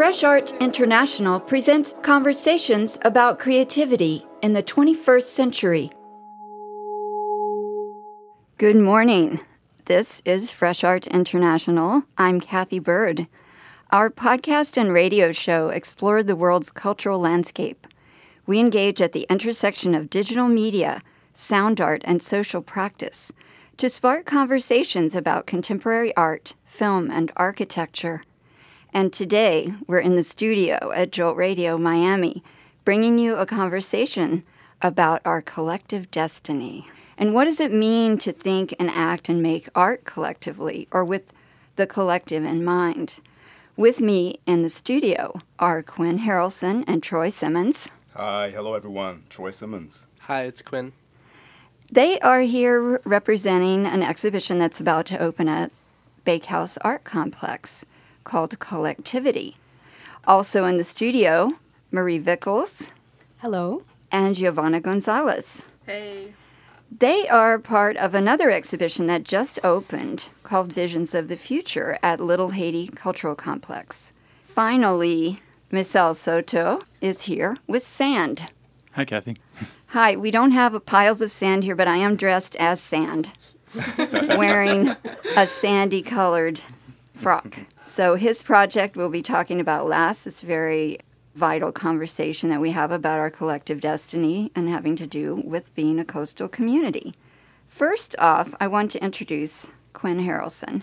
Fresh Art International presents conversations about creativity in the 21st century. Good morning. This is Fresh Art International. I'm Kathy Bird. Our podcast and radio show explore the world's cultural landscape. We engage at the intersection of digital media, sound art, and social practice to spark conversations about contemporary art, film, and architecture. And today, we're in the studio at Jolt Radio Miami, bringing you a conversation about our collective destiny. And what does it mean to think and act and make art collectively or with the collective in mind? With me in the studio are Quinn Harrelson and Troy Simmons. Hi, hello everyone. Troy Simmons. Hi, it's Quinn. They are here representing an exhibition that's about to open at Bakehouse Art Complex called Collectivity. Also in the studio, Marie Vickles. Hello. And Giovanna Gonzalez. Hey. They are part of another exhibition that just opened called Visions of the Future at Little Haiti Cultural Complex. Finally, Misael Soto is here with sand. Hi, Kathy. Hi, we don't have piles of sand here, but I am dressed as sand, wearing a sandy colored frock. So, his project we'll be talking about last. This very vital conversation that we have about our collective destiny and having to do with being a coastal community. First off, I want to introduce Quinn Harrelson,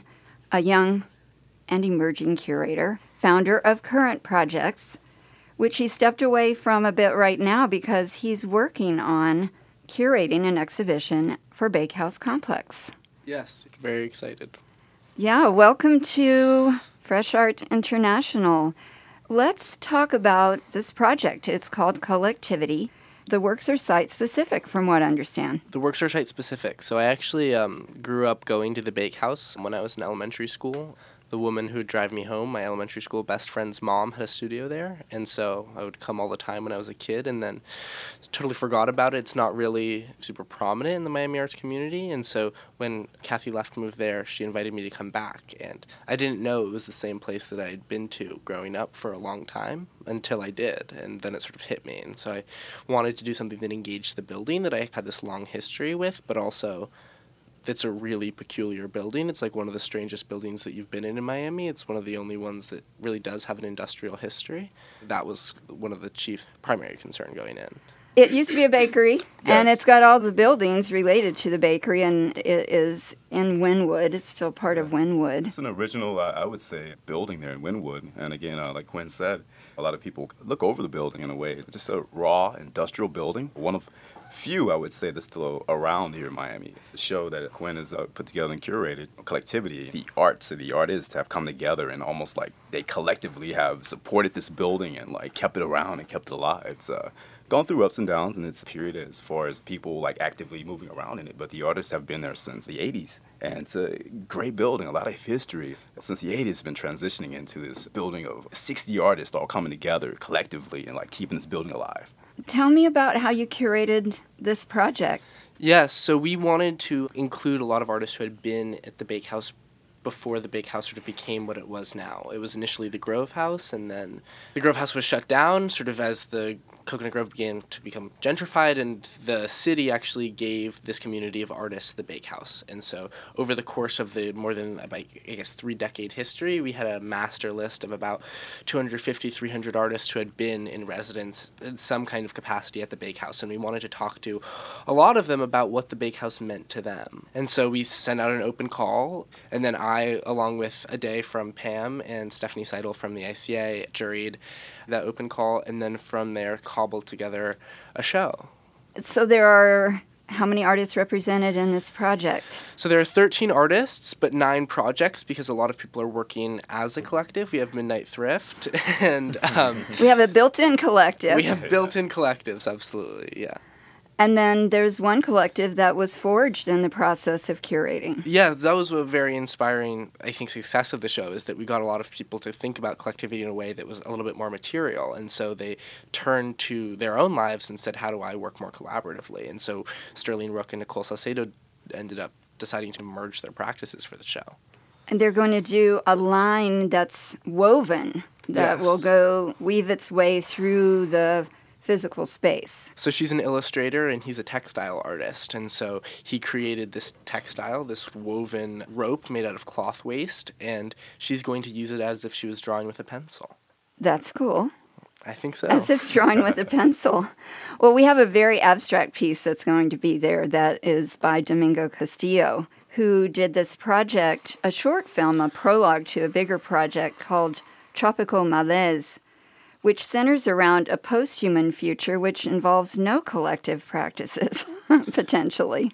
a young and emerging curator, founder of Current Projects, which he stepped away from a bit right now because he's working on curating an exhibition for Bakehouse Complex. Yes, very excited. Yeah, welcome to Fresh Art International. Let's talk about this project. It's called Collectivity. The works are site specific, from what I understand. The works are site specific. So I actually um, grew up going to the bakehouse when I was in elementary school the woman who would drive me home, my elementary school best friend's mom, had a studio there, and so I would come all the time when I was a kid, and then totally forgot about it. It's not really super prominent in the Miami arts community, and so when Cathy Leff, moved there, she invited me to come back, and I didn't know it was the same place that I had been to growing up for a long time until I did, and then it sort of hit me, and so I wanted to do something that engaged the building that I had this long history with, but also it's a really peculiar building. It's like one of the strangest buildings that you've been in in Miami. It's one of the only ones that really does have an industrial history. That was one of the chief primary concern going in. It used to be a bakery, yeah. and it's got all the buildings related to the bakery, and it is in Wynwood. It's still part of Wynwood. It's an original, uh, I would say, building there in Wynwood. And again, uh, like Quinn said, a lot of people look over the building in a way. It's just a raw industrial building. One of few, I would say, that's still around here in Miami. The show that Quinn has uh, put together and curated, collectivity, the arts and the artists have come together and almost like they collectively have supported this building and like kept it around and kept it alive. It's uh, gone through ups and downs in its a period as far as people like actively moving around in it, but the artists have been there since the 80s. And it's a great building, a lot of history. Since the 80s, it's been transitioning into this building of 60 artists all coming together collectively and like keeping this building alive. Tell me about how you curated this project. Yes, so we wanted to include a lot of artists who had been at the Bakehouse before the Bakehouse sort of became what it was now. It was initially the Grove House, and then the Grove House was shut down sort of as the Coconut Grove began to become gentrified, and the city actually gave this community of artists the bakehouse. And so, over the course of the more than, I guess, three decade history, we had a master list of about 250, 300 artists who had been in residence in some kind of capacity at the bakehouse. And we wanted to talk to a lot of them about what the bakehouse meant to them. And so, we sent out an open call, and then I, along with a day from PAMM and Stephanie Seidel from the ICA, juried that open call, and then from there cobbled together a show. So there are how many artists represented in this project? So there are 13 artists, but nine projects because a lot of people are working as a collective. We have Midnight Thrift, and um, we have a built-in collective. We have built-in collectives, absolutely, yeah. And then there's one collective that was forged in the process of curating. Yeah, that was a very inspiring, I think, success of the show is that we got a lot of people to think about collectivity in a way that was a little bit more material. And so they turned to their own lives and said, how do I work more collaboratively? And so Sterling Rook and Nicole Salcedo ended up deciding to merge their practices for the show. And they're going to do a line that's woven that will go weave its way through the physical space. So she's an illustrator and he's a textile artist. And so he created this textile, this woven rope made out of cloth waste, and she's going to use it as if she was drawing with a pencil. That's cool. I think so. As if drawing with a pencil. Well, we have a very abstract piece that's going to be there that is by Domingo Castillo, who did this project, a short film, a prologue to a bigger project called Tropical Malaise, which centers around a post human future which involves no collective practices, potentially.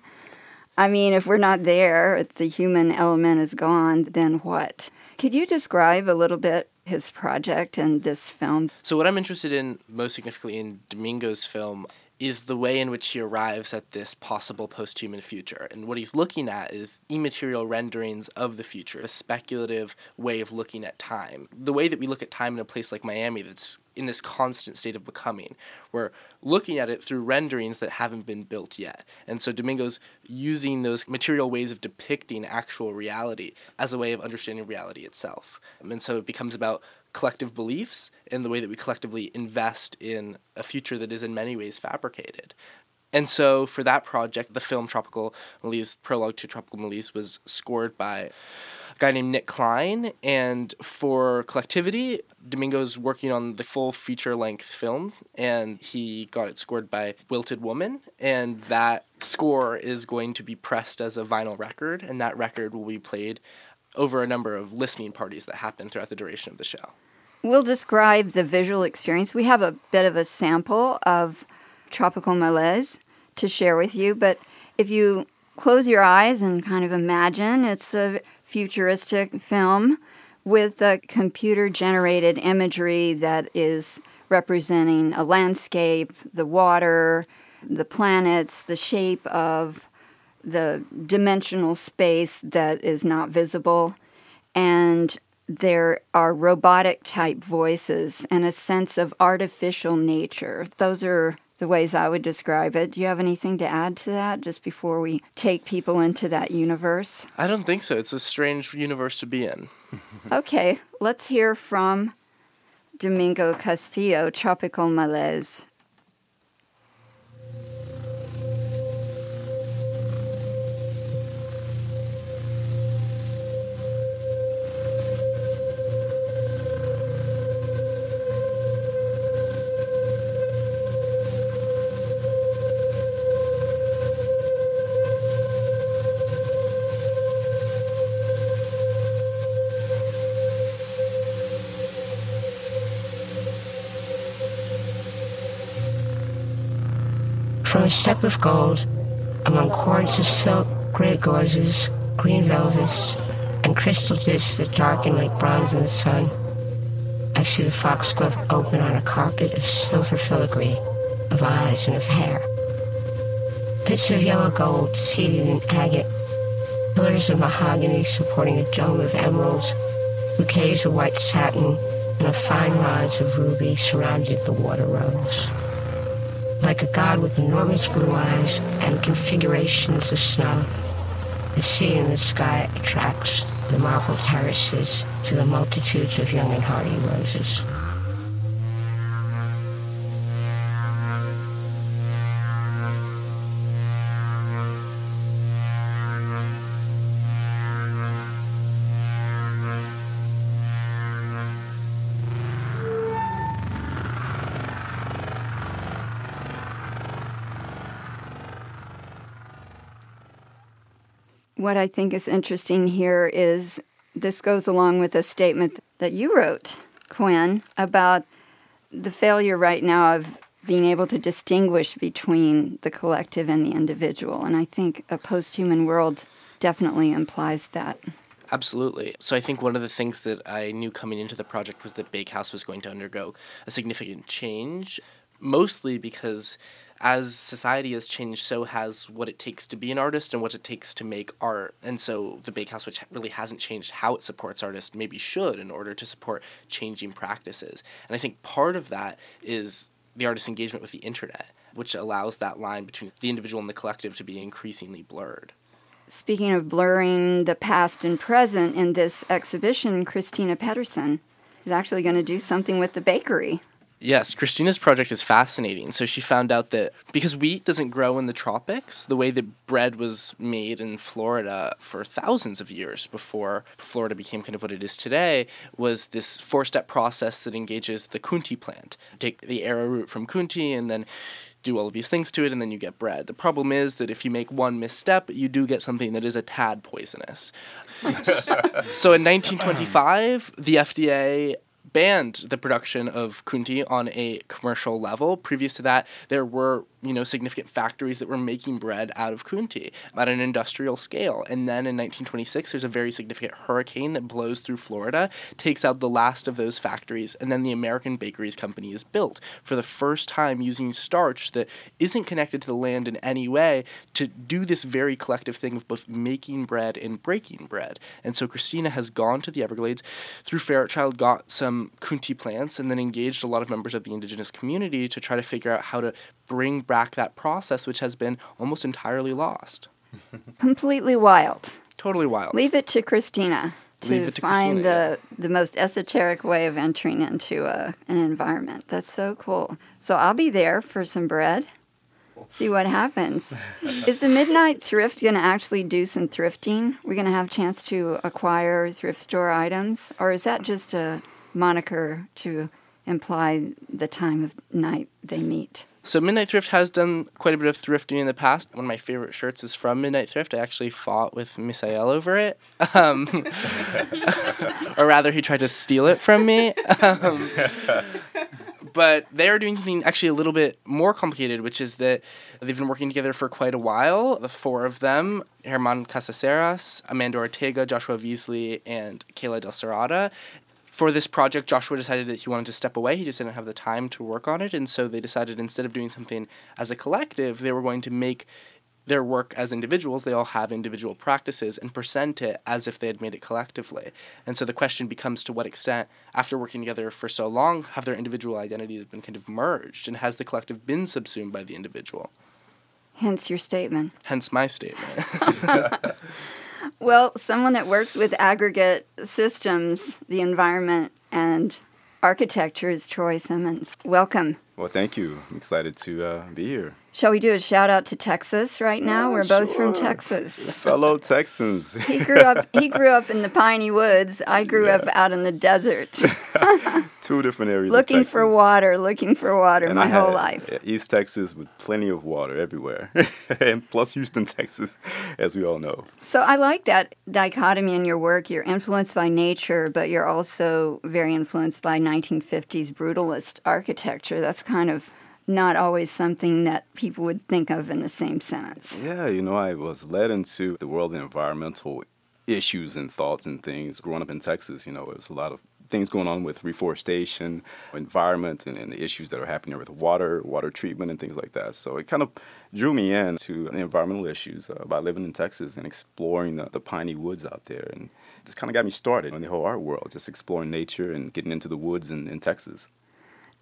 I mean, if we're not there, if the human element is gone, then what? Could you describe a little bit his project and this film? So what I'm interested in most significantly in Domingo's film is the way in which he arrives at this possible post-human future. And what he's looking at is immaterial renderings of the future, a speculative way of looking at time. The way that we look at time in a place like Miami that's in this constant state of becoming. We're looking at it through renderings that haven't been built yet. And so Domingo's using those material ways of depicting actual reality as a way of understanding reality itself. And so it becomes about collective beliefs and the way that we collectively invest in a future that is in many ways fabricated. And so for that project, the film Tropical Malaise, Prologue to Tropical Malaise, was scored by a guy named Nick Klein. And for Collectivity, Domingo's working on the full feature length film, and he got it scored by Wilted Woman. And that score is going to be pressed as a vinyl record, and that record will be played over a number of listening parties that happen throughout the duration of the show. We'll describe the visual experience. We have a bit of a sample of Tropical Malaise to share with you, but if you close your eyes and kind of imagine it's a futuristic film with a computer generated imagery that is representing a landscape, the water, the planets, the shape of the dimensional space that is not visible. And there are robotic type voices and a sense of artificial nature. Those are the ways I would describe it. Do you have anything to add to that just before we take people into that universe? I don't think so. It's a strange universe to be in. Okay, let's hear from Domingo Castillo, Tropical Malaise. From a step of gold, among cords of silk, grey gauzes, green velvets, and crystal discs that darken like bronze in the sun, I see the foxglove open on a carpet of silver filigree, of eyes and of hair. Bits of yellow gold seated in agate, pillars of mahogany supporting a dome of emeralds, bouquets of white satin, and a fine rods of ruby surrounded the water rose like a god with enormous blue eyes and configurations of snow. The sea and the sky attracts the marble terraces to the multitudes of young and hardy roses. What I think is interesting here is this goes along with a statement that you wrote, Quinn, about the failure right now of being able to distinguish between the collective and the individual. And I think a post human world definitely implies that. Absolutely. So I think one of the things that I knew coming into the project was that Bakehouse was going to undergo a significant change, mostly because as society has changed, so has what it takes to be an artist and what it takes to make art. And so the Bakehouse, which really hasn't changed how it supports artists, maybe should in order to support changing practices. And I think part of that is the artist's engagement with the internet, which allows that line between the individual and the collective to be increasingly blurred. Speaking of blurring the past and present in this exhibition, Christina Pedersen is actually going to do something with the bakery. Yes, Christina's project is fascinating. So she found out that because wheat doesn't grow in the tropics, the way that bread was made in Florida for thousands of years before Florida became kind of what it is today was this four step process that engages the Coontie plant. Take the arrowroot from Coontie and then do all of these things to it and then you get bread. The problem is that if you make one misstep, you do get something that is a tad poisonous. so in 1925, the FDA banned the production of coontie on a commercial level. Previous to that, there were you know significant factories that were making bread out of coontie at an industrial scale. And then in 1926, there's a very significant hurricane that blows through Florida, takes out the last of those factories, and then the American Bakeries Company is built for the first time using starch that isn't connected to the land in any way to do this very collective thing of both making bread and breaking bread. And so Christina has gone to the Everglades through Fairchild, got some coontie plants, and then engaged a lot of members of the indigenous community to try to figure out how to bring back that process, which has been almost entirely lost. Completely wild. Totally wild. Leave it to Christina to, to find Christina, the the most esoteric way of entering into a, an environment. That's so cool. So I'll be there for some bread. See what happens. Is the Midnight Thrift going to actually do some thrifting? We're going to have a chance to acquire thrift store items, or is that just a moniker to imply the time of night they meet? So Midnight Thrift has done quite a bit of thrifting in the past. One of my favorite shirts is from Midnight Thrift. I actually fought with Misael over it, um, or rather, he tried to steal it from me. Um, but they are doing something actually a little bit more complicated, which is that they've been working together for quite a while. The four of them, Herman Casaseras, Amanda Ortega, Joshua Beasley, and Kayla Del Cerrada, for this project, Joshua decided that he wanted to step away. He just didn't have the time to work on it. And so they decided instead of doing something as a collective, they were going to make their work as individuals. They all have individual practices and present it as if they had made it collectively. And so the question becomes to what extent, after working together for so long, have their individual identities been kind of merged? And has the collective been subsumed by the individual? Hence your statement. Hence my statement. Well, someone that works with aggregate systems, the environment, and architecture is Troy Simmons. Welcome. Well, thank you. I'm excited to uh, be here. Shall we do a shout out to Texas right now? Yeah, We're both from. Texas. Fellow Texans. He grew up he grew up in the piney woods. I grew up out in the desert. Two different areas. of looking for water, looking for water And my I whole life. East Texas with plenty of water everywhere, and plus Houston, Texas, as we all know. So I like that dichotomy in your work. You're influenced by nature, but you're also very influenced by 1950s brutalist architecture. That's kind of not always something that people would think of in the same sentence. Yeah, you know, I was led into the world of environmental issues and thoughts and things growing up in Texas. You know, there was a lot of things going on with reforestation, environment, and, and the issues that are happening with water, water treatment, and things like that. So it kind of drew me into the environmental issues uh, by living in Texas and exploring the, the piney woods out there. And just kind of got me started in the whole art world, just exploring nature and getting into the woods in, in Texas.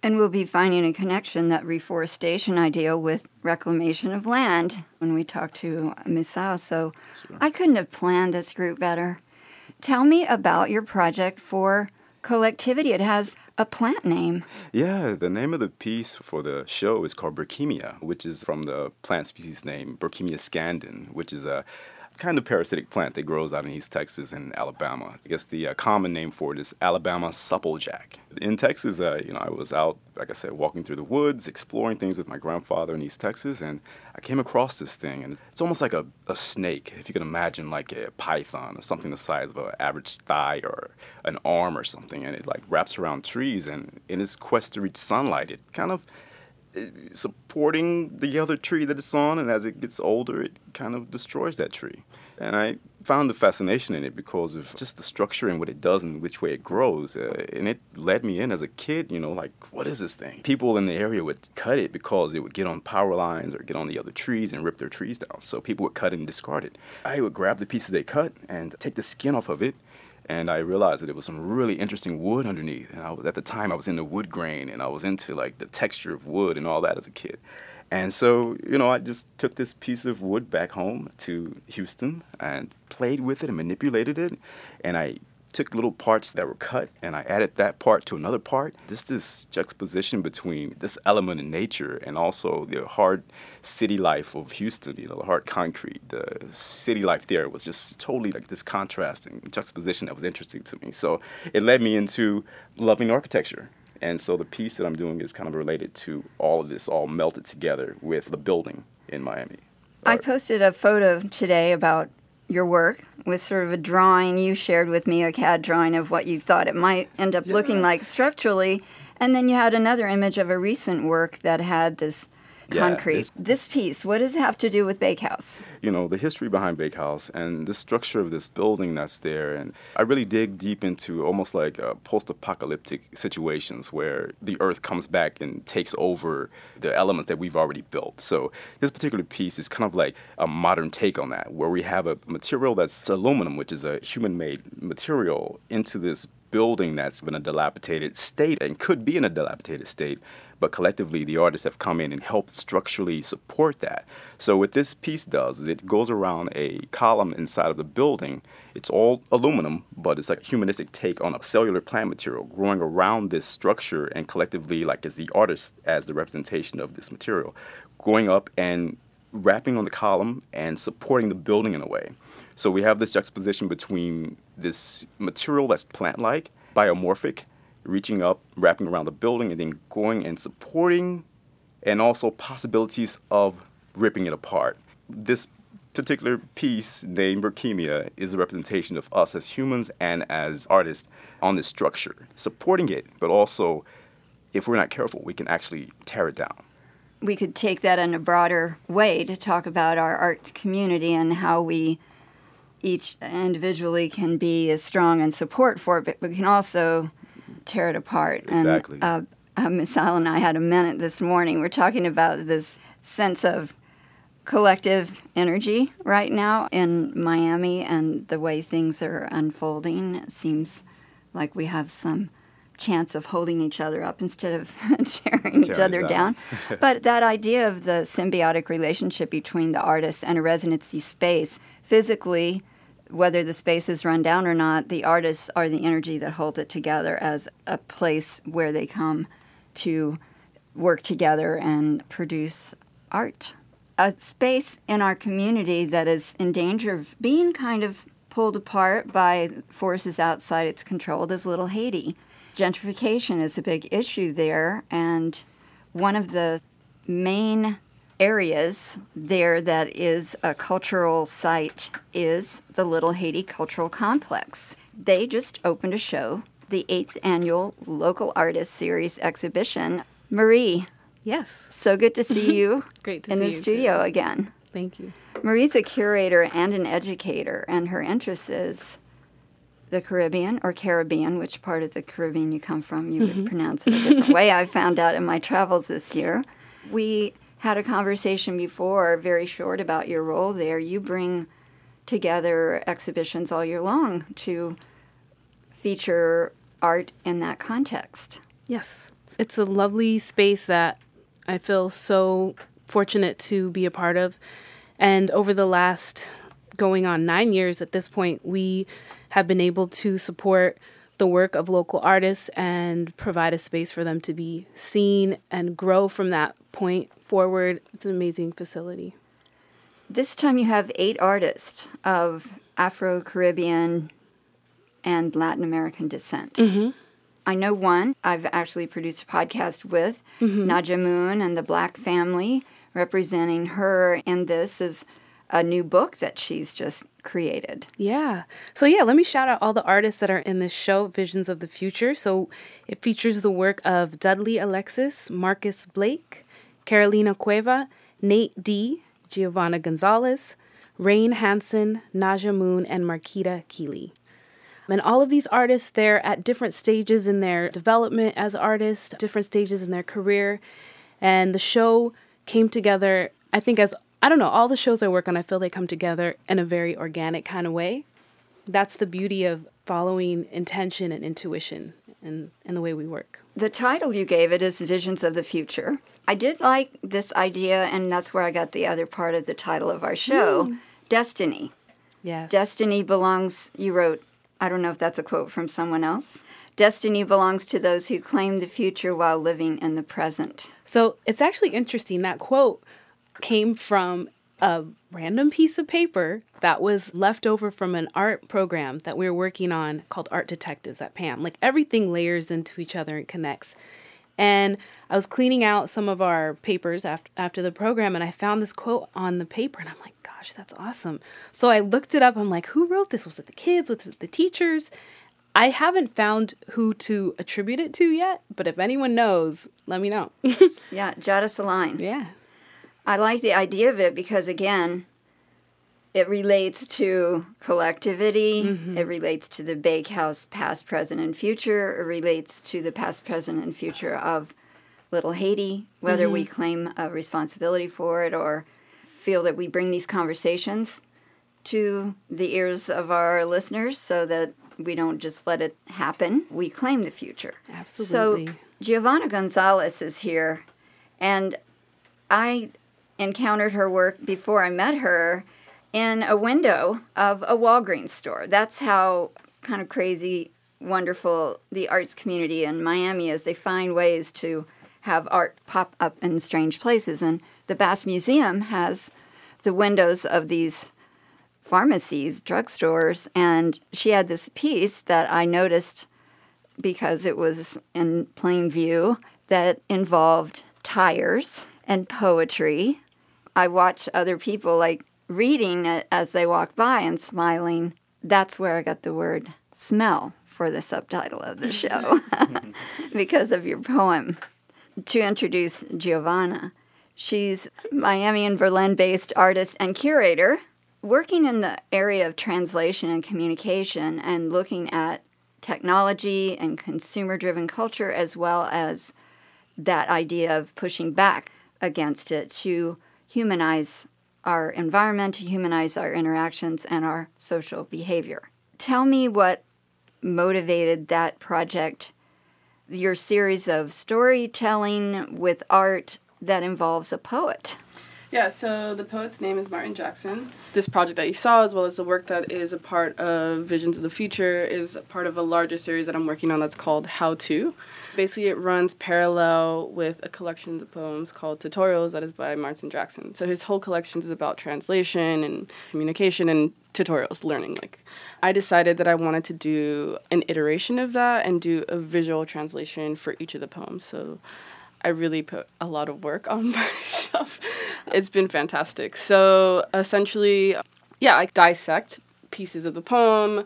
And we'll be finding a connection, that reforestation idea, with reclamation of land when we talk to Misael. So I couldn't have planned this group better. Tell me about your project for collectivity. It has a plant name. Yeah, the name of the piece for the show is called Berchemia, which is from the plant species name Berchemia scandens, which is a kind of parasitic plant that grows out in East Texas and Alabama. I guess the uh, common name for it is Alabama supplejack. In Texas, uh, you know, I was out, like I said, walking through the woods, exploring things with my grandfather in East Texas, and I came across this thing, and it's almost like a, a snake, if you can imagine, like a python or something the size of an average thigh or an arm or something, and it like wraps around trees, and in its quest to reach sunlight, it kind of supporting the other tree that it's on, and as it gets older, it kind of destroys that tree. And I found the fascination in it because of just the structure and what it does and which way it grows. Uh, and it led me in as a kid, you know, like, what is this thing? People in the area would cut it because it would get on power lines or get on the other trees and rip their trees down. So people would cut and discard it. I would grab the pieces they cut and take the skin off of it and I realized that it was some really interesting wood underneath. And I was at the time I was into wood grain and I was into like the texture of wood and all that as a kid. And so, you know, I just took this piece of wood back home to Houston and played with it and manipulated it. And I took little parts that were cut and I added that part to another part. This this juxtaposition between this element in nature and also the hard city life of Houston, you know, the hard concrete, the city life there was just totally like this contrasting juxtaposition that was interesting to me. So it led me into loving architecture. And so the piece that I'm doing is kind of related to all of this, all melted together with the building in Miami. I posted a photo today about your work with sort of a drawing you shared with me, a CAD drawing of what you thought it might end up looking like structurally. And then you had another image of a recent work that had this Yeah, concrete. this- this piece, what does it have to do with Bakehouse? you know, the history behind Bakehouse and the structure of this building that's there. And I really dig deep into almost like uh, post apocalyptic situations where the earth comes back and takes over the elements that we've already built. So this particular piece is kind of like a modern take on that, where we have a material that's aluminum, which is a human made material, into this building that's in a dilapidated state and could be in a dilapidated state, but collectively the artists have come in and helped structurally support that. So what this piece does is it goes around a column inside of the building. It's all aluminum, but it's like a humanistic take on a cellular plant material growing around this structure and collectively like as the artist as the representation of this material, going up and wrapping on the column and supporting the building in a way. So we have this juxtaposition between this material that's plant-like, biomorphic, reaching up, wrapping around the building, and then going and supporting, and also possibilities of ripping it apart. This particular piece named Berchemia is a representation of us as humans and as artists on this structure, supporting it, but also, if we're not careful, we can actually tear it down. We could take that in a broader way to talk about our arts community and how we each individually can be as strong and support for it, but we can also tear it apart. Exactly. And uh, uh, Misael and I had a minute this morning. We're talking about this sense of collective energy right now in Miami and the way things are unfolding. It seems like we have some chance of holding each other up instead of tearing each other down. down. but that idea of the symbiotic relationship between the artist and a residency space, physically, whether the space is run down or not, the artists are the energy that holds it together as a place where they come to work together and produce art. A space in our community that is in danger of being kind of pulled apart by forces outside its control is Little Haiti. Gentrification is a big issue there, and one of the main areas there that is a cultural site is the Little Haiti Cultural Complex. They just opened a show, the eighth annual Local Artist Series exhibition. Marie, Yes. so good to see you Great to in see the you, too. studio again. Thank you. Marie's a curator and an educator, and her interest is the Caribbean or Caribbean, which part of the Caribbean you come from. You would mm-hmm. pronounce it a different way. I found out in my travels this year. We had a conversation before, very short, about your role there. You bring together exhibitions all year long to feature art in that context. Yes. It's a lovely space that I feel so fortunate to be a part of. And over the last going on nine years at this point, we have been able to support the work of local artists and provide a space for them to be seen and grow from that point forward. It's an amazing facility. This time you have eight artists of Afro Caribbean and Latin American descent. Mm-hmm. I know one I've actually produced a podcast with, mm-hmm. Najja Moon and the Black Family, representing her in this is a new book that she's just created. Yeah. So, yeah, let me shout out all the artists that are in this show, Visions of the Future. So, it features the work of Dudley Alexis, Marcus Blake, Carolina Cueva, Nate D., Giovanna Gonzalez, Rain Hansen, Najja Moon, and Marquita Keeley. And all of these artists, they're at different stages in their development as artists, different stages in their career. And the show came together, I think, as I don't know, all the shows I work on, I feel they come together in a very organic kind of way. That's the beauty of following intention and intuition in, in the way we work. The title you gave it is Visions of the Future. I did like this idea, and that's where I got the other part of the title of our show hmm. Destiny. Yes. Destiny belongs, you wrote, I don't know if that's a quote from someone else. Destiny belongs to those who claim the future while living in the present. So it's actually interesting. That quote came from a random piece of paper that was left over from an art program that we were working on called Art Detectives at PAMM. Like everything layers into each other and connects. And I was cleaning out some of our papers after, after the program and I found this quote on the paper and I'm like, gosh, that's awesome. So I looked it up. I'm like, who wrote this? Was it the kids? Was it the teachers? I haven't found who to attribute it to yet, but if anyone knows, let me know. Yeah, jot us a line. yeah. I like the idea of it because, again, it relates to collectivity. Mm-hmm. It relates to the Bakehouse past, present, and future. It relates to the past, present, and future of Little Haiti, whether we mm-hmm. claim a responsibility for it or feel that we bring these conversations to the ears of our listeners so that we don't just let it happen. We claim the future. Absolutely. So Giovanna Gonzalez is here, and I encountered her work before I met her in a window of a Walgreens store. That's how kind of crazy, wonderful the arts community in Miami is. They find ways to have art pop up in strange places. And the Bass Museum has the windows of these pharmacies, drugstores, and she had this piece that I noticed because it was in plain view that involved tires and poetry. I watch other people like reading it as they walk by and smiling. That's where I got the word smell for the subtitle of the show mm-hmm. because of your poem. To introduce Giovanna, she's Miami and Berlin based artist and curator working in the area of translation and communication and looking at technology and consumer driven culture as well as that idea of pushing back against it to humanize our environment, to humanize our interactions and our social behavior. Tell me what motivated that project, your series of storytelling with art that involves a poet. Yeah, so the poet's name is Martin Jackson. This project that you saw, as well as the work that is a part of Visions of the Future, is part of a larger series that I'm working on that's called How To. Basically, it runs parallel with a collection of poems called Tutorials that is by Martin Jackson. So his whole collection is about translation and communication and tutorials, learning. Like, I decided that I wanted to do an iteration of that and do a visual translation for each of the poems. So I really put a lot of work on myself. It's been fantastic. So essentially, yeah, I dissect pieces of the poem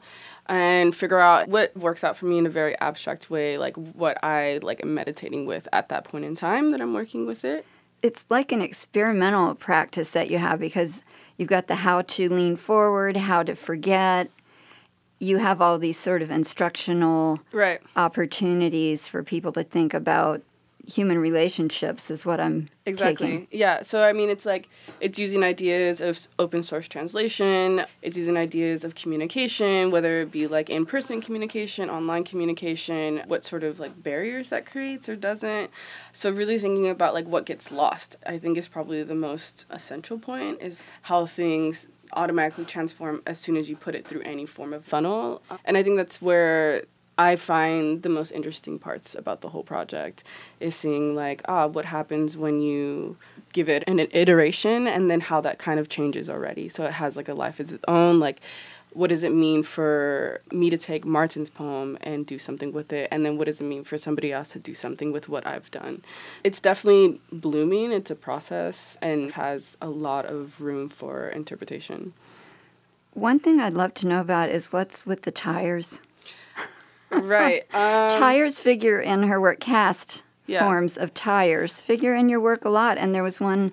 and figure out what works out for me in a very abstract way, like what I like am meditating with at that point in time that I'm working with it. It's like an experimental practice that you have because you've got the how to lean forward, how to forget. You have all these sort of instructional Right. opportunities for people to think about human relationships is what I'm Exactly. taking. Yeah. So I mean, it's like it's using ideas of open source translation. It's using ideas of communication, whether it be like in person communication, online communication, what sort of like barriers that creates or doesn't. So really thinking about like what gets lost. I think is probably the most essential point is how things automatically transform as soon as you put it through any form of funnel. And I think that's where I find the most interesting parts about the whole project is seeing like ah what happens when you give it an iteration and then how that kind of changes already. So it has like a life of its own. Like what does it mean for me to take Martin's poem and do something with it, and then what does it mean for somebody else to do something with what I've done? It's definitely blooming. It's a process and has a lot of room for interpretation. One thing I'd love to know about is what's with the tires. Right. Um, tires figure in her work, cast Yeah. forms of tires figure in your work a lot. And there was one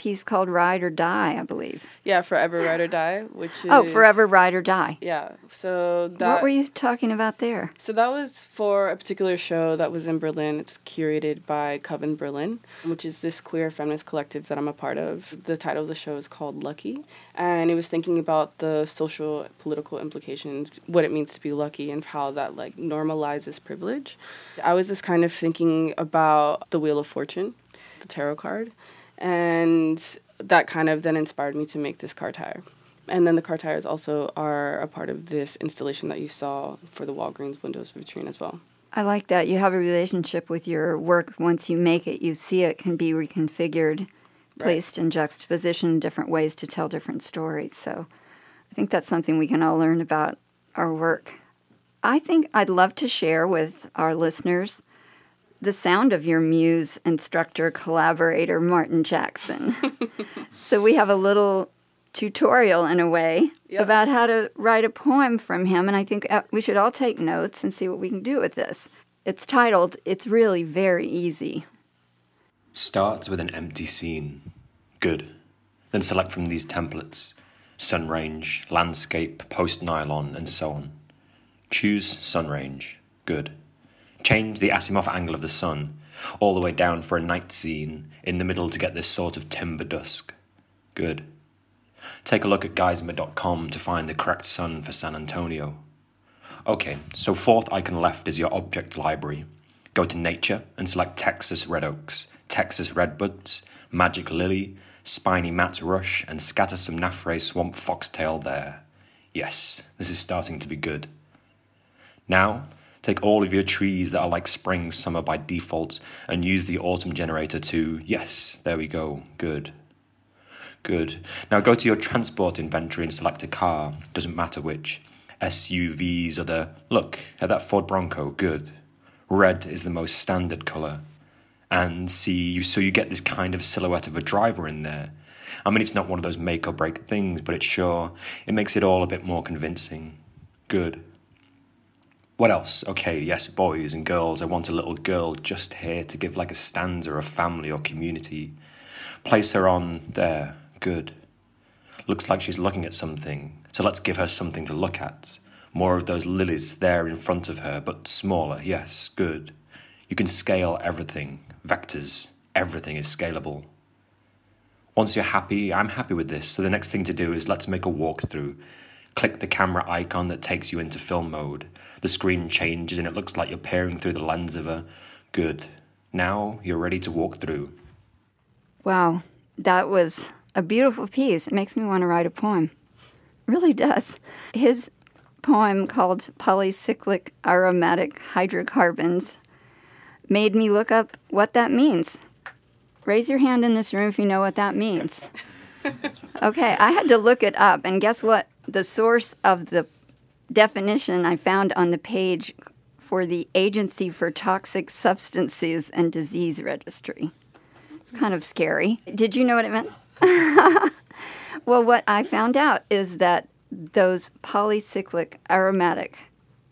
piece called Ride or Die, I believe. yeah, Forever Ride or Die, which oh, is Oh, Forever Ride or Die. Yeah. So that what were you talking about there? So that was for a particular show that was in Berlin. It's curated by Coven Berlin, which is this queer feminist collective that I'm a part of. The title of the show is called Lucky, and it was thinking about the social political implications, what it means to be lucky, and how that like normalizes privilege. I was just kind of thinking about the Wheel of Fortune. the tarot card. And that kind of then inspired me to make this car tire. And then the car tires also are a part of this installation that you saw for the Walgreens windows vitrine as well. I like that. You have a relationship with your work. Once you make it, you see it can be reconfigured, placed in juxtaposition in different ways to tell different stories. So I think that's something we can all learn about our work. I think I'd love to share with our listeners the sound of your muse instructor collaborator, Martin Jackson. so we have a little tutorial in a way Yep. about how to write a poem from him, and I think uh, we should all take notes and see what we can do with this. It's titled, It's Really Very Easy. Start with an empty scene. Good. Then select from these templates sun range, landscape, post nylon, and so on. Choose sun range. Good. Change the azimuth angle of the sun all the way down for a night scene in the middle to get this sort of timber dusk. Good. Take a look at geismer.com to find the correct sun for San Antonio. Okay, so fourth icon left is your object library. Go to nature and select Texas red oaks, Texas redbuds, magic lily, spiny mat rush, and scatter some Nafre swamp foxtail there. Yes, this is starting to be good. Now, take all of your trees that are like spring summer by default and use the autumn generator to, yes, there we go, good. Good. Now go to your transport inventory and select a car, doesn't matter which. SUVs are the, look at that Ford Bronco, good. Red is the most standard colour. And see, so you get this kind of silhouette of a driver in there. I mean, it's not one of those make or break things, but it sure, it makes it all a bit more convincing. Good. What else? Okay, yes, boys and girls. I want a little girl just here to give like a stanza of family or community. Place her on there. Good. Looks like she's looking at something, so let's give her something to look at. More of those lilies there in front of her, but smaller. Yes, good. You can scale everything. Vectors. Everything is scalable. Once you're happy, I'm happy with this, so the next thing to do is let's make a walkthrough. Click the camera icon that takes you into film mode. The screen changes and it looks like you're peering through the lens of a. Good. Now you're ready to walk through. Wow, that was a beautiful piece. It makes me want to write a poem. It really does. His poem called Polycyclic Aromatic Hydrocarbons made me look up what that means. Raise your hand in this room if you know what that means. Okay, I had to look it up, and guess what? The source of the definition I found on the page for the Agency for Toxic Substances and Disease Registry. It's kind of scary. Did you know what it meant? well, what I found out is that those polycyclic aromatic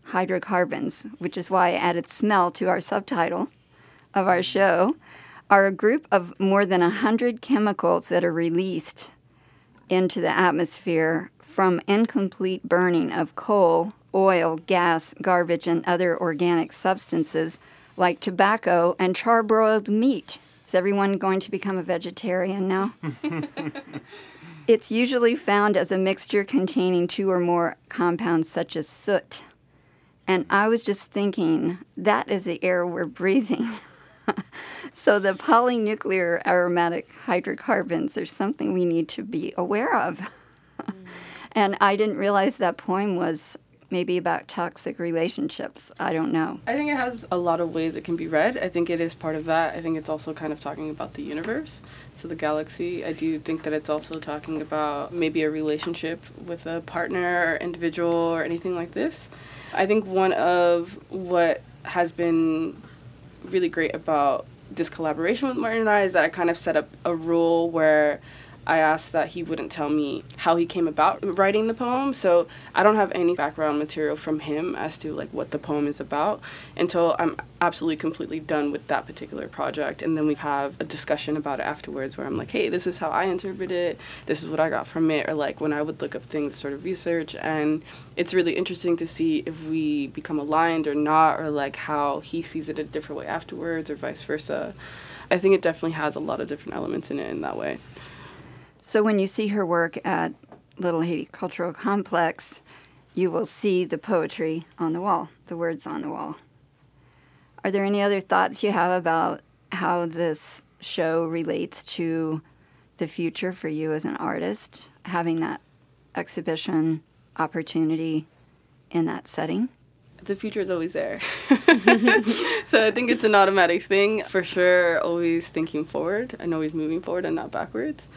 hydrocarbons, which is why I added smell to our subtitle of our show, are a group of more than 100 chemicals that are released into the atmosphere from incomplete burning of coal, oil, gas, garbage, and other organic substances like tobacco and charbroiled meat. Is everyone going to become a vegetarian now? it's usually found as a mixture containing two or more compounds, such as soot. And I was just thinking, that is the air we're breathing. so the polynuclear aromatic hydrocarbons are something we need to be aware of. and I didn't realize that poem was maybe about toxic relationships. I don't know. I think it has a lot of ways it can be read. I think it is part of that. I think it's also kind of talking about the universe, so the galaxy. I do think that it's also talking about maybe a relationship with a partner or individual or anything like this. I think one of what has been really great about this collaboration with Martin and I is that I kind of set up a rule where I asked that he wouldn't tell me how he came about writing the poem. So I don't have any background material from him as to like what the poem is about until I'm absolutely completely done with that particular project. And then we have a discussion about it afterwards where I'm like, hey, this is how I interpret it. This is what I got from it. Or like when I would look up things, sort of research. And it's really interesting to see if we become aligned or not, or like how he sees it a different way afterwards or vice versa. I think it definitely has a lot of different elements in it in that way. So when you see her work at Little Haiti Cultural Complex, you will see the poetry on the wall, the words on the wall. Are there any other thoughts you have about how this show relates to the future for you as an artist, having that exhibition opportunity in that setting? the future is always there. so I think it's an automatic thing for sure, always thinking forward and always moving forward and not backwards.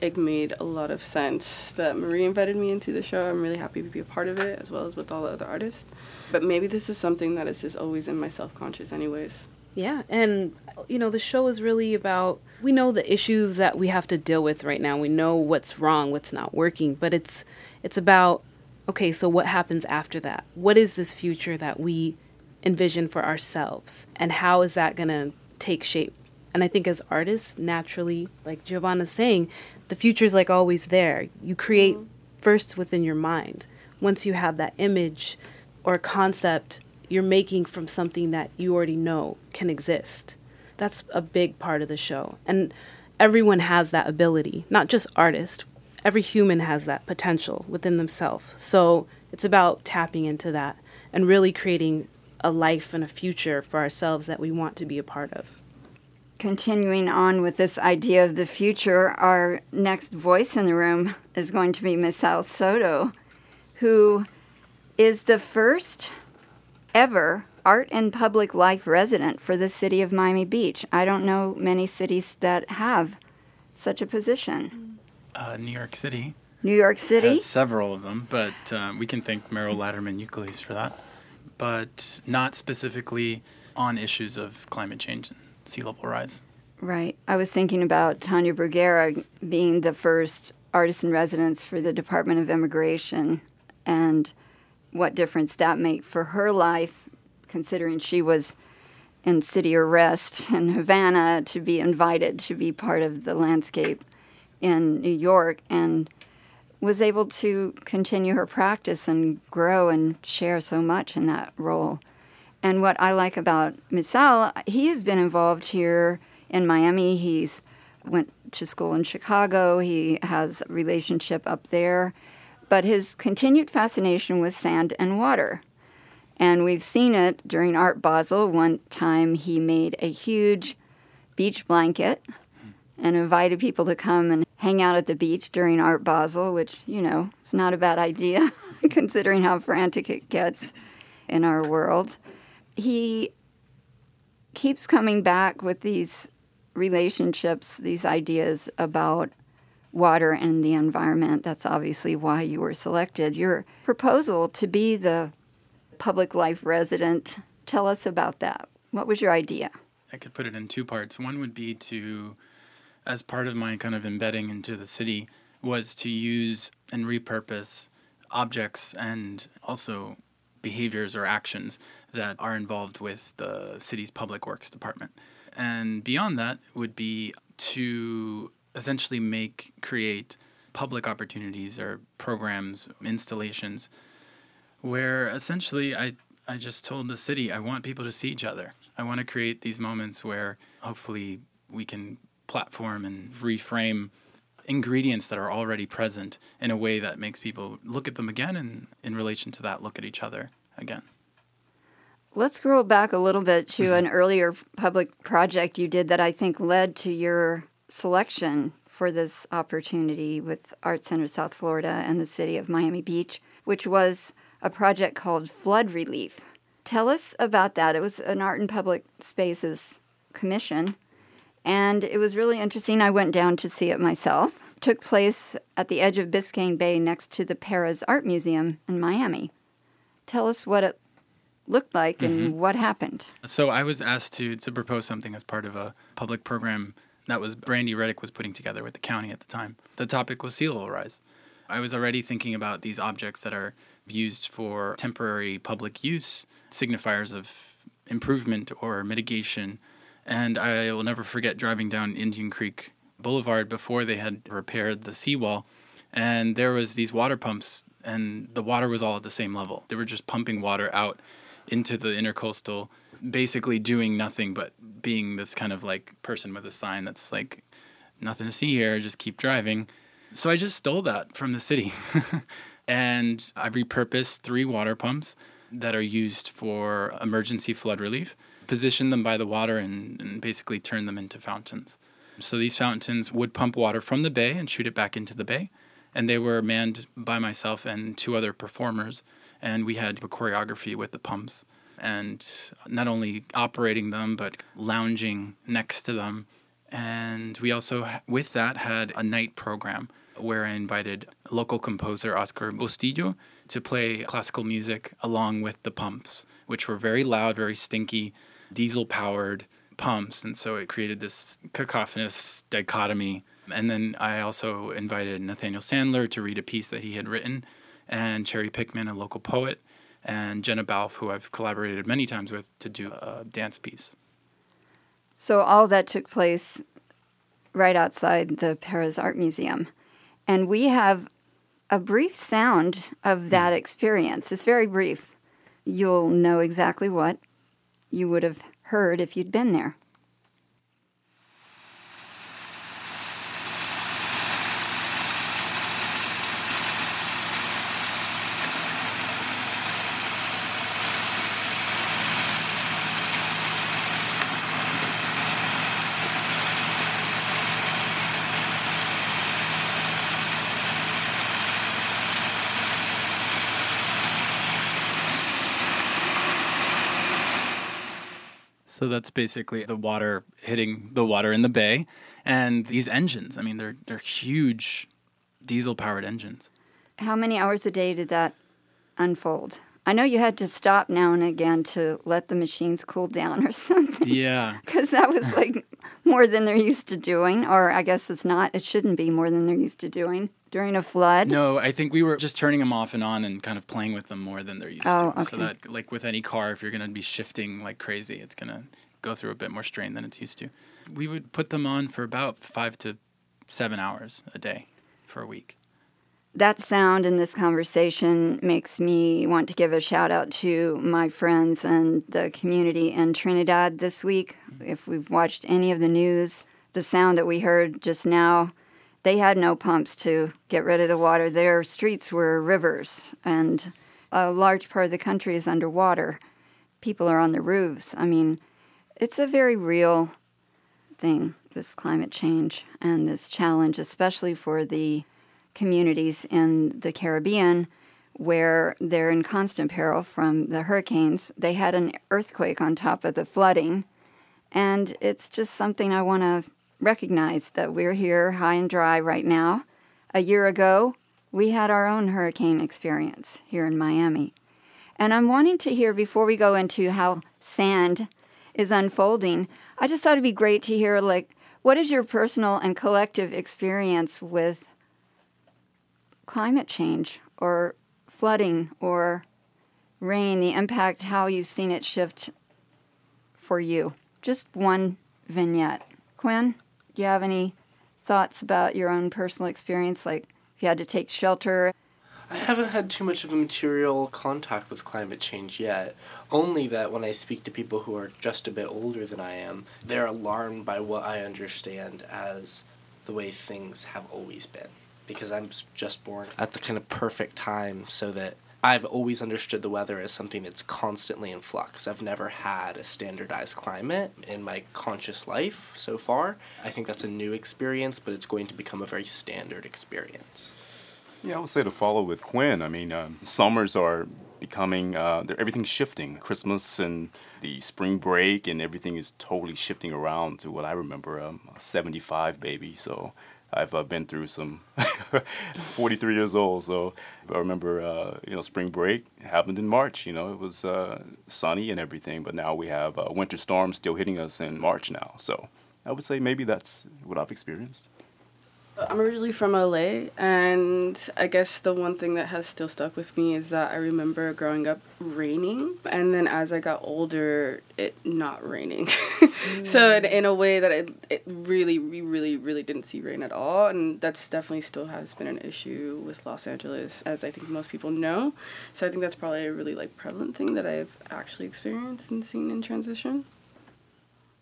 It made a lot of sense that Marie invited me into the show. I'm really happy to be a part of it as well as with all the other artists. But maybe this is something that is just always in my self conscious, anyways. Yeah, and you know, the show is really about we know the issues that we have to deal with right now. We know what's wrong, what's not working, but it's it's about okay, so what happens after that? What is this future that we envision for ourselves? And how is that going to take shape? And I think as artists, naturally, like Giovanna's saying, the future is like always there. You create mm-hmm. first within your mind. Once you have that image or concept, you're making from something that you already know can exist. That's a big part of the show. And everyone has that ability, not just artists every human has that potential within themselves. So it's about tapping into that and really creating a life and a future for ourselves that we want to be a part of. Continuing on with this idea of the future, our next voice in the room is going to be Misael Soto, who is the first ever art and public life resident for the city of Miami Beach. I don't know many cities that have such a position uh, New York City. New York City? Several of them, but uh, we can thank Mierle Laderman Ukeles for that. But not specifically on issues of climate change sea level rise. Right. I was thinking about Tania Bruguera being the first artist in residence for the Department of Immigration and what difference that made for her life, considering she was in city arrest in Havana to be invited to be part of the landscape in New York and was able to continue her practice and grow and share so much in that role. And what I like about Misael, he has been involved here in Miami. He's went to school in Chicago. He has a relationship up there. But his continued fascination with sand and water. And we've seen it during Art Basel. One time he made a huge beach blanket and invited people to come and hang out at the beach during Art Basel, which, you know, is not a bad idea considering how frantic it gets in our world. He keeps coming back with these relationships, these ideas about water and the environment. That's obviously why you were selected. Your proposal to be the public life resident, tell us about that. What was your idea? I could put it in two parts. One would be to as part of my kind of embedding into the city was to use and repurpose objects and also behaviors or actions that are involved with the city's public works department. And beyond that would be to essentially make, create public opportunities or programs, installations, where essentially I, I just told the city I want people to see each other. I want to create these moments where hopefully we can platform and reframe ingredients that are already present in a way that makes people look at them again and in relation to that look at each other again. Let's scroll back a little bit to mm-hmm. an earlier public project you did that i think led to your selection for this opportunity with art center south florida and the city of miami beach which was a project called flood relief. Tell us about that. It was an art and public spaces commission and it was really interesting. I went down to see it myself. It took place at the edge of Biscayne Bay next to the Perez Art Museum in Miami. Tell us what it looked like mm-hmm. and what happened. So I was asked to to propose something as part of a public program that was Brandi Reddick was putting together with the county at the time. The topic was sea level rise. I was already thinking about these objects that are used for temporary public use, signifiers of improvement or mitigation and I will never forget driving down Indian Creek Boulevard before they had repaired the seawall. And there was these water pumps, and the water was all at the same level. They were just pumping water out into the intercoastal, basically doing nothing but being this kind of like person with a sign that's like, nothing to see here, just keep driving. So I just stole that from the city. and I repurposed three water pumps that are used for emergency flood relief position them by the water and, and basically turn them into fountains. So these fountains would pump water from the bay and shoot it back into the bay. And they were manned by myself and two other performers. And we had a choreography with the pumps and not only operating them, but lounging next to them. And we also, with that, had a night program where I invited local composer Oscar Bustillo to play classical music along with the pumps, which were very loud, very stinky, diesel powered pumps. And so it created this cacophonous dichotomy. And then I also invited Nathaniel Sandler to read a piece that he had written, and Cherry Pickman, a local poet, and Jenna Balfe, who I've collaborated many times with, to do a dance piece. So all that took place right outside the Perez Art Museum. And we have a brief sound of that hmm. experience. It's very brief. You'll know exactly what you would have heard if you'd been there. So that's basically the water hitting the water in the bay, and these engines. I mean, they're they're huge, diesel powered engines. How many hours a day did that unfold? I know you had to stop now and again to let the machines cool down or something. Yeah. Because that was like more than they're used to doing, or I guess it's not. It shouldn't be more than they're used to doing during a flood. No, I think we were just turning them off and on and kind of playing with them more than they're used Oh, to. So that, like with any car, if you're going to be shifting like crazy, it's going to go through a bit more strain than it's used to. We would put them on for about five to seven hours a day for a week. that sound in this conversation makes me want to give a shout out to my friends and the community in Trinidad this week. Mm-hmm. If we've watched any of the news, the sound that we heard just now, they had no pumps to get rid of the water. Their streets were rivers, and a large part of the country is underwater. People are on the roofs. I mean, it's a very real thing, this climate change and this challenge, especially for the communities in the Caribbean where they're in constant peril from the hurricanes. They had an earthquake on top of the flooding. And it's just something I want to recognize that we're here high and dry right now. A year ago, we had our own hurricane experience here in Miami. And I'm wanting to hear before we go into how sand is unfolding, I just thought it'd be great to hear like what is your personal and collective experience with climate change or flooding or rain, the impact, how you've seen it shift for you? Just one vignette. Quinn, do you have any thoughts about your own personal experience? Like if you had to take shelter? I haven't had too much of a material contact with climate change yet. Only that when I speak to people who are just a bit older than I am, they're alarmed by what I understand as the way things have always been. Because I'm just born at the kind of perfect time so that I've always understood the weather as something that's constantly in flux. I've never had a standardized climate in my conscious life so far. I think that's a new experience, but it's going to become a very standard experience. Yeah, I would say to follow with Quinn. I mean, um, summers are becoming, uh, everything's shifting. Christmas and the spring break and everything is totally shifting around to what I remember, um, a 75 baby. So I've been through some 43 years old. So I remember, uh, you know, spring break happened in March. You know, it was uh, sunny and everything, but now we have uh, winter storms still hitting us in March now. So I would say maybe that's what I've experienced. I'm originally from LA, and I guess the one thing that has still stuck with me is that I remember growing up raining, and then as I got older, it not raining. so in, mm. in a way that it, it really, we really, really didn't see rain at all, and that's definitely still has been an issue with Los Angeles, as I think most people know. So I think that's probably a really like prevalent thing that I've actually experienced and seen in transition.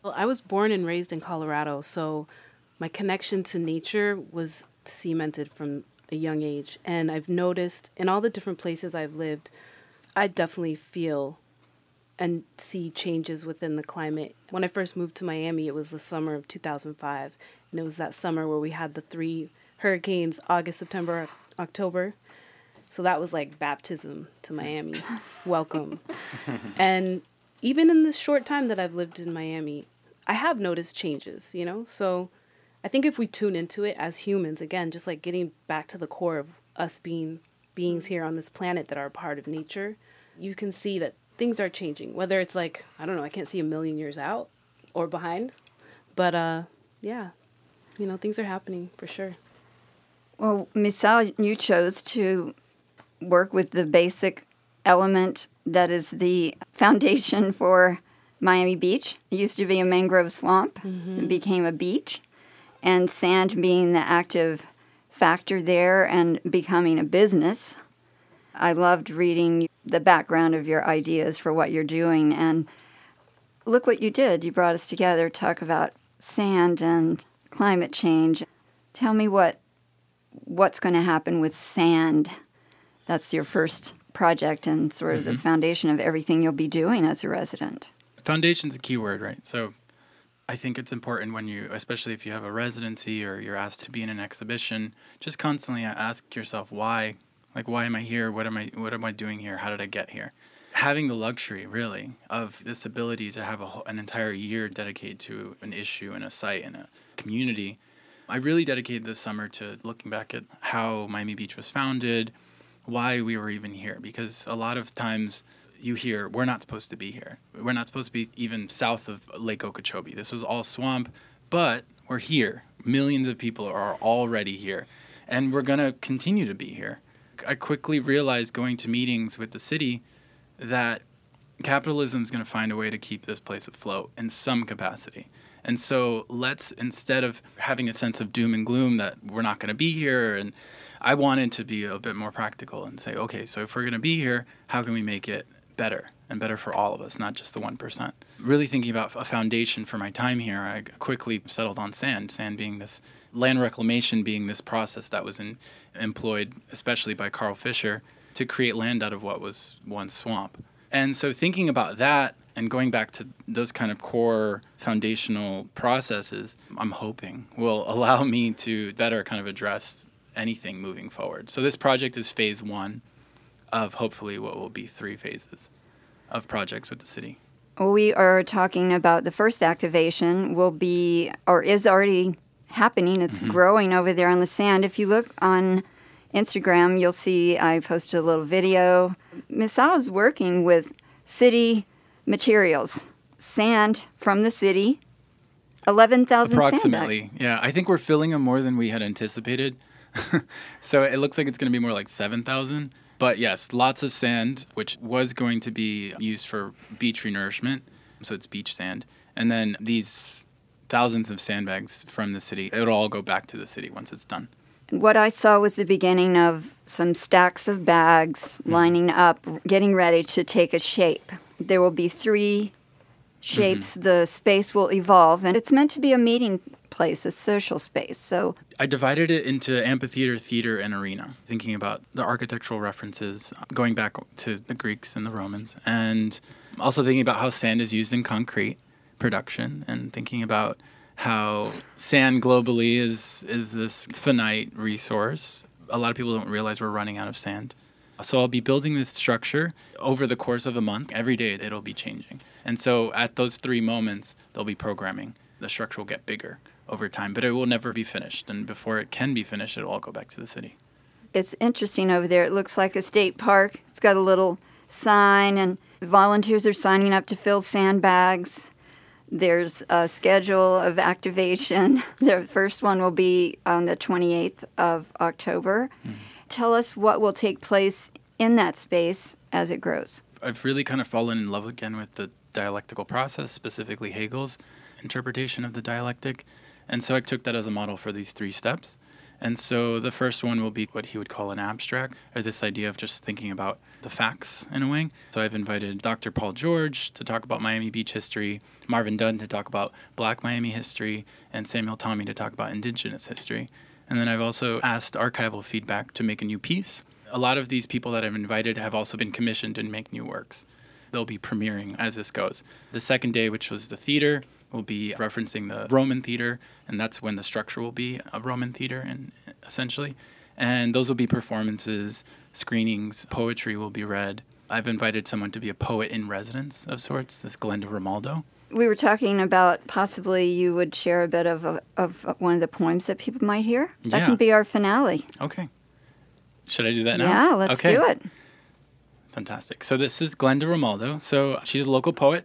Well, I was born and raised in Colorado, so my connection to nature was cemented from a young age. And I've noticed in all the different places I've lived, I definitely feel and see changes within the climate. When I first moved to Miami, it was the summer of 2005, and it was that summer where we had the three hurricanes August, September, October. So that was like baptism to Miami. Welcome. and even in this short time that I've lived in Miami, I have noticed changes, you know? So I think if we tune into it as humans, again, just like getting back to the core of us being beings here on this planet that are part of nature, you can see that things are changing. Whether it's like, I don't know, I can't see a million years out or behind, but uh, yeah, you know, things are happening for sure. Well, Misael, you chose to work with the basic element that is the foundation for Miami Beach. It used to be a mangrove swamp, it became a beach, and sand being the active factor there and becoming a business. I loved reading the background of your ideas for what you're doing, and look what you did. You brought us together to talk about sand and climate change. Tell me what what's going to happen with sand. That's your first project and sort of the mm-hmm. foundation of everything you'll be doing as a resident. Foundation's a key word, right? So I think it's important when you, especially if you have a residency or you're asked to be in an exhibition, just constantly ask yourself why. Like, why am I here? What am I? What am I doing here? How did I get here? Having the luxury, really, of this ability to have a, an entire year dedicated to an issue and a site and a community, I really dedicated this summer to looking back at how Miami Beach was founded, why we were even here. Because a lot of times you hear we're not supposed to be here. We're not supposed to be even south of Lake Okeechobee. This was all swamp, but we're here. Millions of people are already here, and we're gonna continue to be here. I quickly realized going to meetings with the city that capitalism is going to find a way to keep this place afloat in some capacity. And so let's, instead of having a sense of doom and gloom that we're not going to be here, and I wanted to be a bit more practical and say, okay, so if we're going to be here, how can we make it better and better for all of us, not just the 1%? Really thinking about a foundation for my time here, I quickly settled on sand, sand being this, land reclamation being this process that was in, employed, especially by Carl Fisher, to create land out of what was once swamp. And so thinking about that and going back to those kind of core foundational processes, I'm hoping will allow me to better kind of address anything moving forward. So this project is phase one of hopefully what will be three phases of projects with the city. We are talking about the first activation will be or is already happening. It's mm-hmm. growing over there on the sand. If you look on Instagram, you'll see I posted a little video. Misael is working with city materials, sand from the city, 11,000 sandbags. Approximately, yeah. I think we're filling them more than we had anticipated. so it looks like it's going to be more like 7,000. But yes, lots of sand, which was going to be used for beach renourishment. So it's beach sand. And then these thousands of sandbags from the city. It'll all go back to the city once it's done. What I saw was the beginning of some stacks of bags mm-hmm. lining up, getting ready to take a shape. There will be three shapes. Mm-hmm. The space will evolve, and it's meant to be a meeting place, a social space. So I divided it into amphitheater, theater, and arena, thinking about the architectural references going back to the Greeks and the Romans, and also thinking about how sand is used in concrete production, and thinking about how sand globally is is this finite resource. A lot of people don't realize we're running out of sand. So I'll be building this structure over the course of a month. Every day it'll be changing. And so at those three moments, there'll be programming. The structure will get bigger over time, but it will never be finished. And before it can be finished, it'll all go back to the city. it's interesting over there. It looks like a state park. It's got a little sign, and volunteers are signing up to fill sandbags. There's a schedule of activation. The first one will be on the 28th of October. Mm-hmm. Tell us what will take place in that space as it grows. I've really kind of fallen in love again with the dialectical process, specifically Hegel's interpretation of the dialectic. And so I took that as a model for these three steps. And so the first one will be what he would call an abstract, or this idea of just thinking about the facts in a way. So I've invited Dr. Paul George to talk about Miami Beach history, Marvin Dunn to talk about Black Miami history, and Samuel Tommie to talk about Indigenous history. And then I've also asked archival feedback to make a new piece. A lot of these people that I've invited have also been commissioned and make new works. they'll be premiering as this goes. The second day, which was the theater, will be referencing the Roman theater, and that's when the structure will be a Roman theater, and essentially, and those will be performances, screenings, poetry will be read. I've invited someone to be a poet in residence of sorts. This Glenda Romaldo. We were talking about possibly you would share a bit of of one of the poems that people might hear. That Yeah. can be our finale. Okay. Should I do that now? Yeah, let's okay. do it. Fantastic. So this is Glenda Romaldo. So she's a local poet,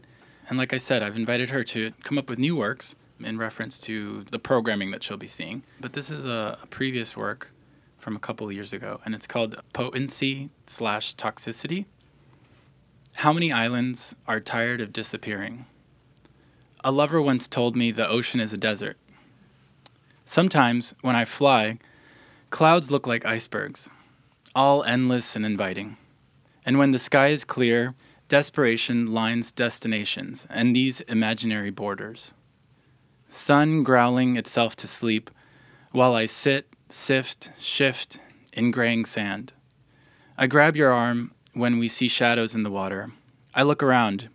and like I said, I've invited her to come up with new works in reference to the programming that she'll be seeing. But this is a, previous work from a couple years ago, and it's called Potency slash Toxicity. How many islands are tired of disappearing? A lover once told me the ocean is a desert. Sometimes, when I fly, clouds look like icebergs, all endless and inviting. And when the sky is clear, desperation lines destinations and these imaginary borders. Sun growling itself to sleep, while I sit, sift, shift in graying sand. I grab your arm when we see shadows in the water. I look around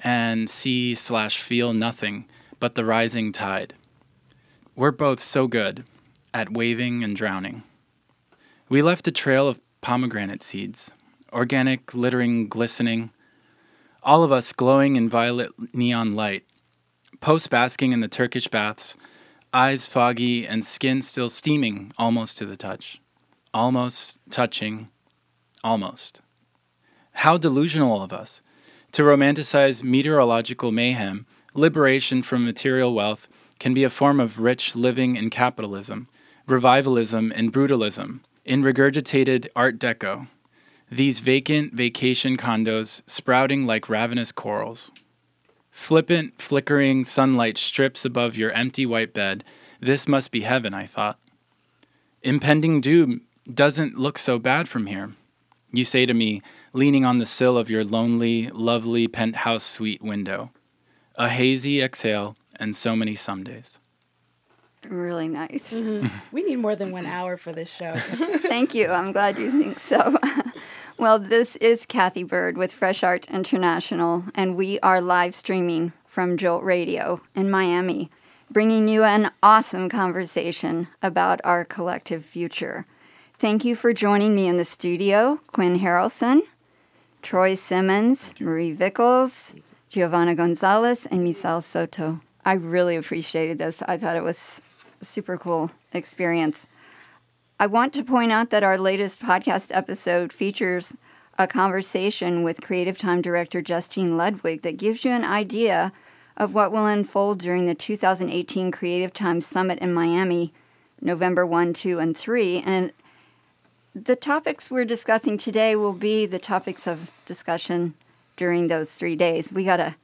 and see slash feel nothing but the rising tide. We're both so good at waving and drowning. We left a trail of pomegranate seeds, organic, glittering, glistening, all of us glowing in violet neon light, post basking in the Turkish baths, eyes foggy and skin still steaming almost to the touch. Almost touching, almost. How delusional of us to romanticize meteorological mayhem, liberation from material wealth can be a form of rich living in capitalism, revivalism in brutalism, in regurgitated Art Deco. These vacant vacation condos sprouting like ravenous corals. Flippant, flickering sunlight strips above your empty white bed. This must be heaven, I thought. Impending doom doesn't look so bad from here. You say to me, leaning on the sill of your lonely, lovely penthouse suite window. A hazy exhale and so many some days. Really nice. Mm-hmm. We need more than one hour for this show. Thank you. I'm glad you think so. well, this is Cathy Byrd with Fresh Art International, and we are live streaming from Jolt Radio in Miami, bringing you an awesome conversation about our collective future. Thank you for joining me in the studio, Quinn Harrelson, Troy Simmons, Marie Vickles, Giovanna Gonzalez, and Misael Soto. I really appreciated this. I thought it was a super cool experience. I want to point out that our latest podcast episode features a conversation with Creative Time Director Justine Ludwig that gives you an idea of what will unfold during the 2018 Creative Time Summit in Miami, November 1, 2, and 3. And the topics we're discussing today will be the topics of discussion during those three days. We got to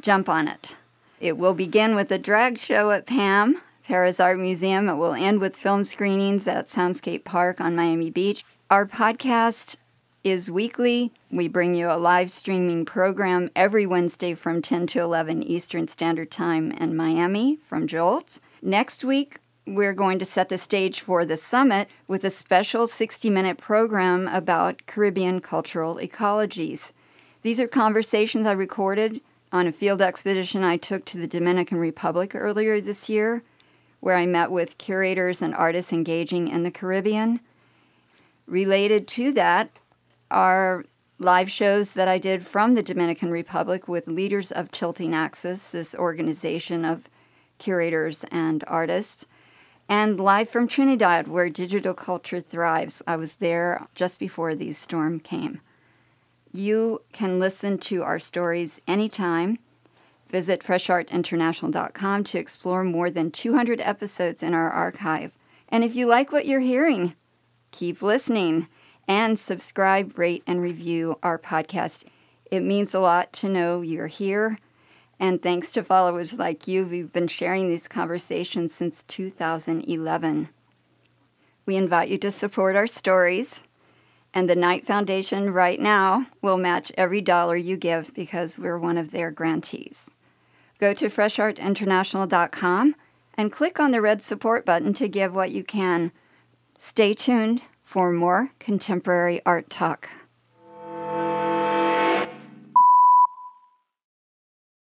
jump on it. It will begin with a drag show at PAM, Perez Art Museum. It will end with film screenings at Soundscape Park on Miami Beach. Our podcast is weekly. We bring you a live streaming program every Wednesday from 10 to 11 Eastern Standard Time in Miami from Jolt. Next week, we're going to set the stage for the summit with a special 60 minute program about Caribbean cultural ecologies. These are conversations I recorded on a field expedition I took to the Dominican Republic earlier this year, where I met with curators and artists engaging in the Caribbean. Related to that are live shows that I did from the Dominican Republic with leaders of Tilting Axis, this organization of curators and artists, and live from Trinidad, where digital culture thrives. I was there just before the storm came. You can listen to our stories anytime. Visit freshartinternational.com to explore more than 200 episodes in our archive. And if you like what you're hearing, keep listening and subscribe, rate, and review our podcast. It means a lot to know you're here. And thanks to followers like you, we've been sharing these conversations since 2011. We invite you to support our stories. And the Knight Foundation right now will match every dollar you give because we're one of their grantees. Go to freshartinternational.com and click on the red support button to give what you can. Stay tuned for more contemporary art talk.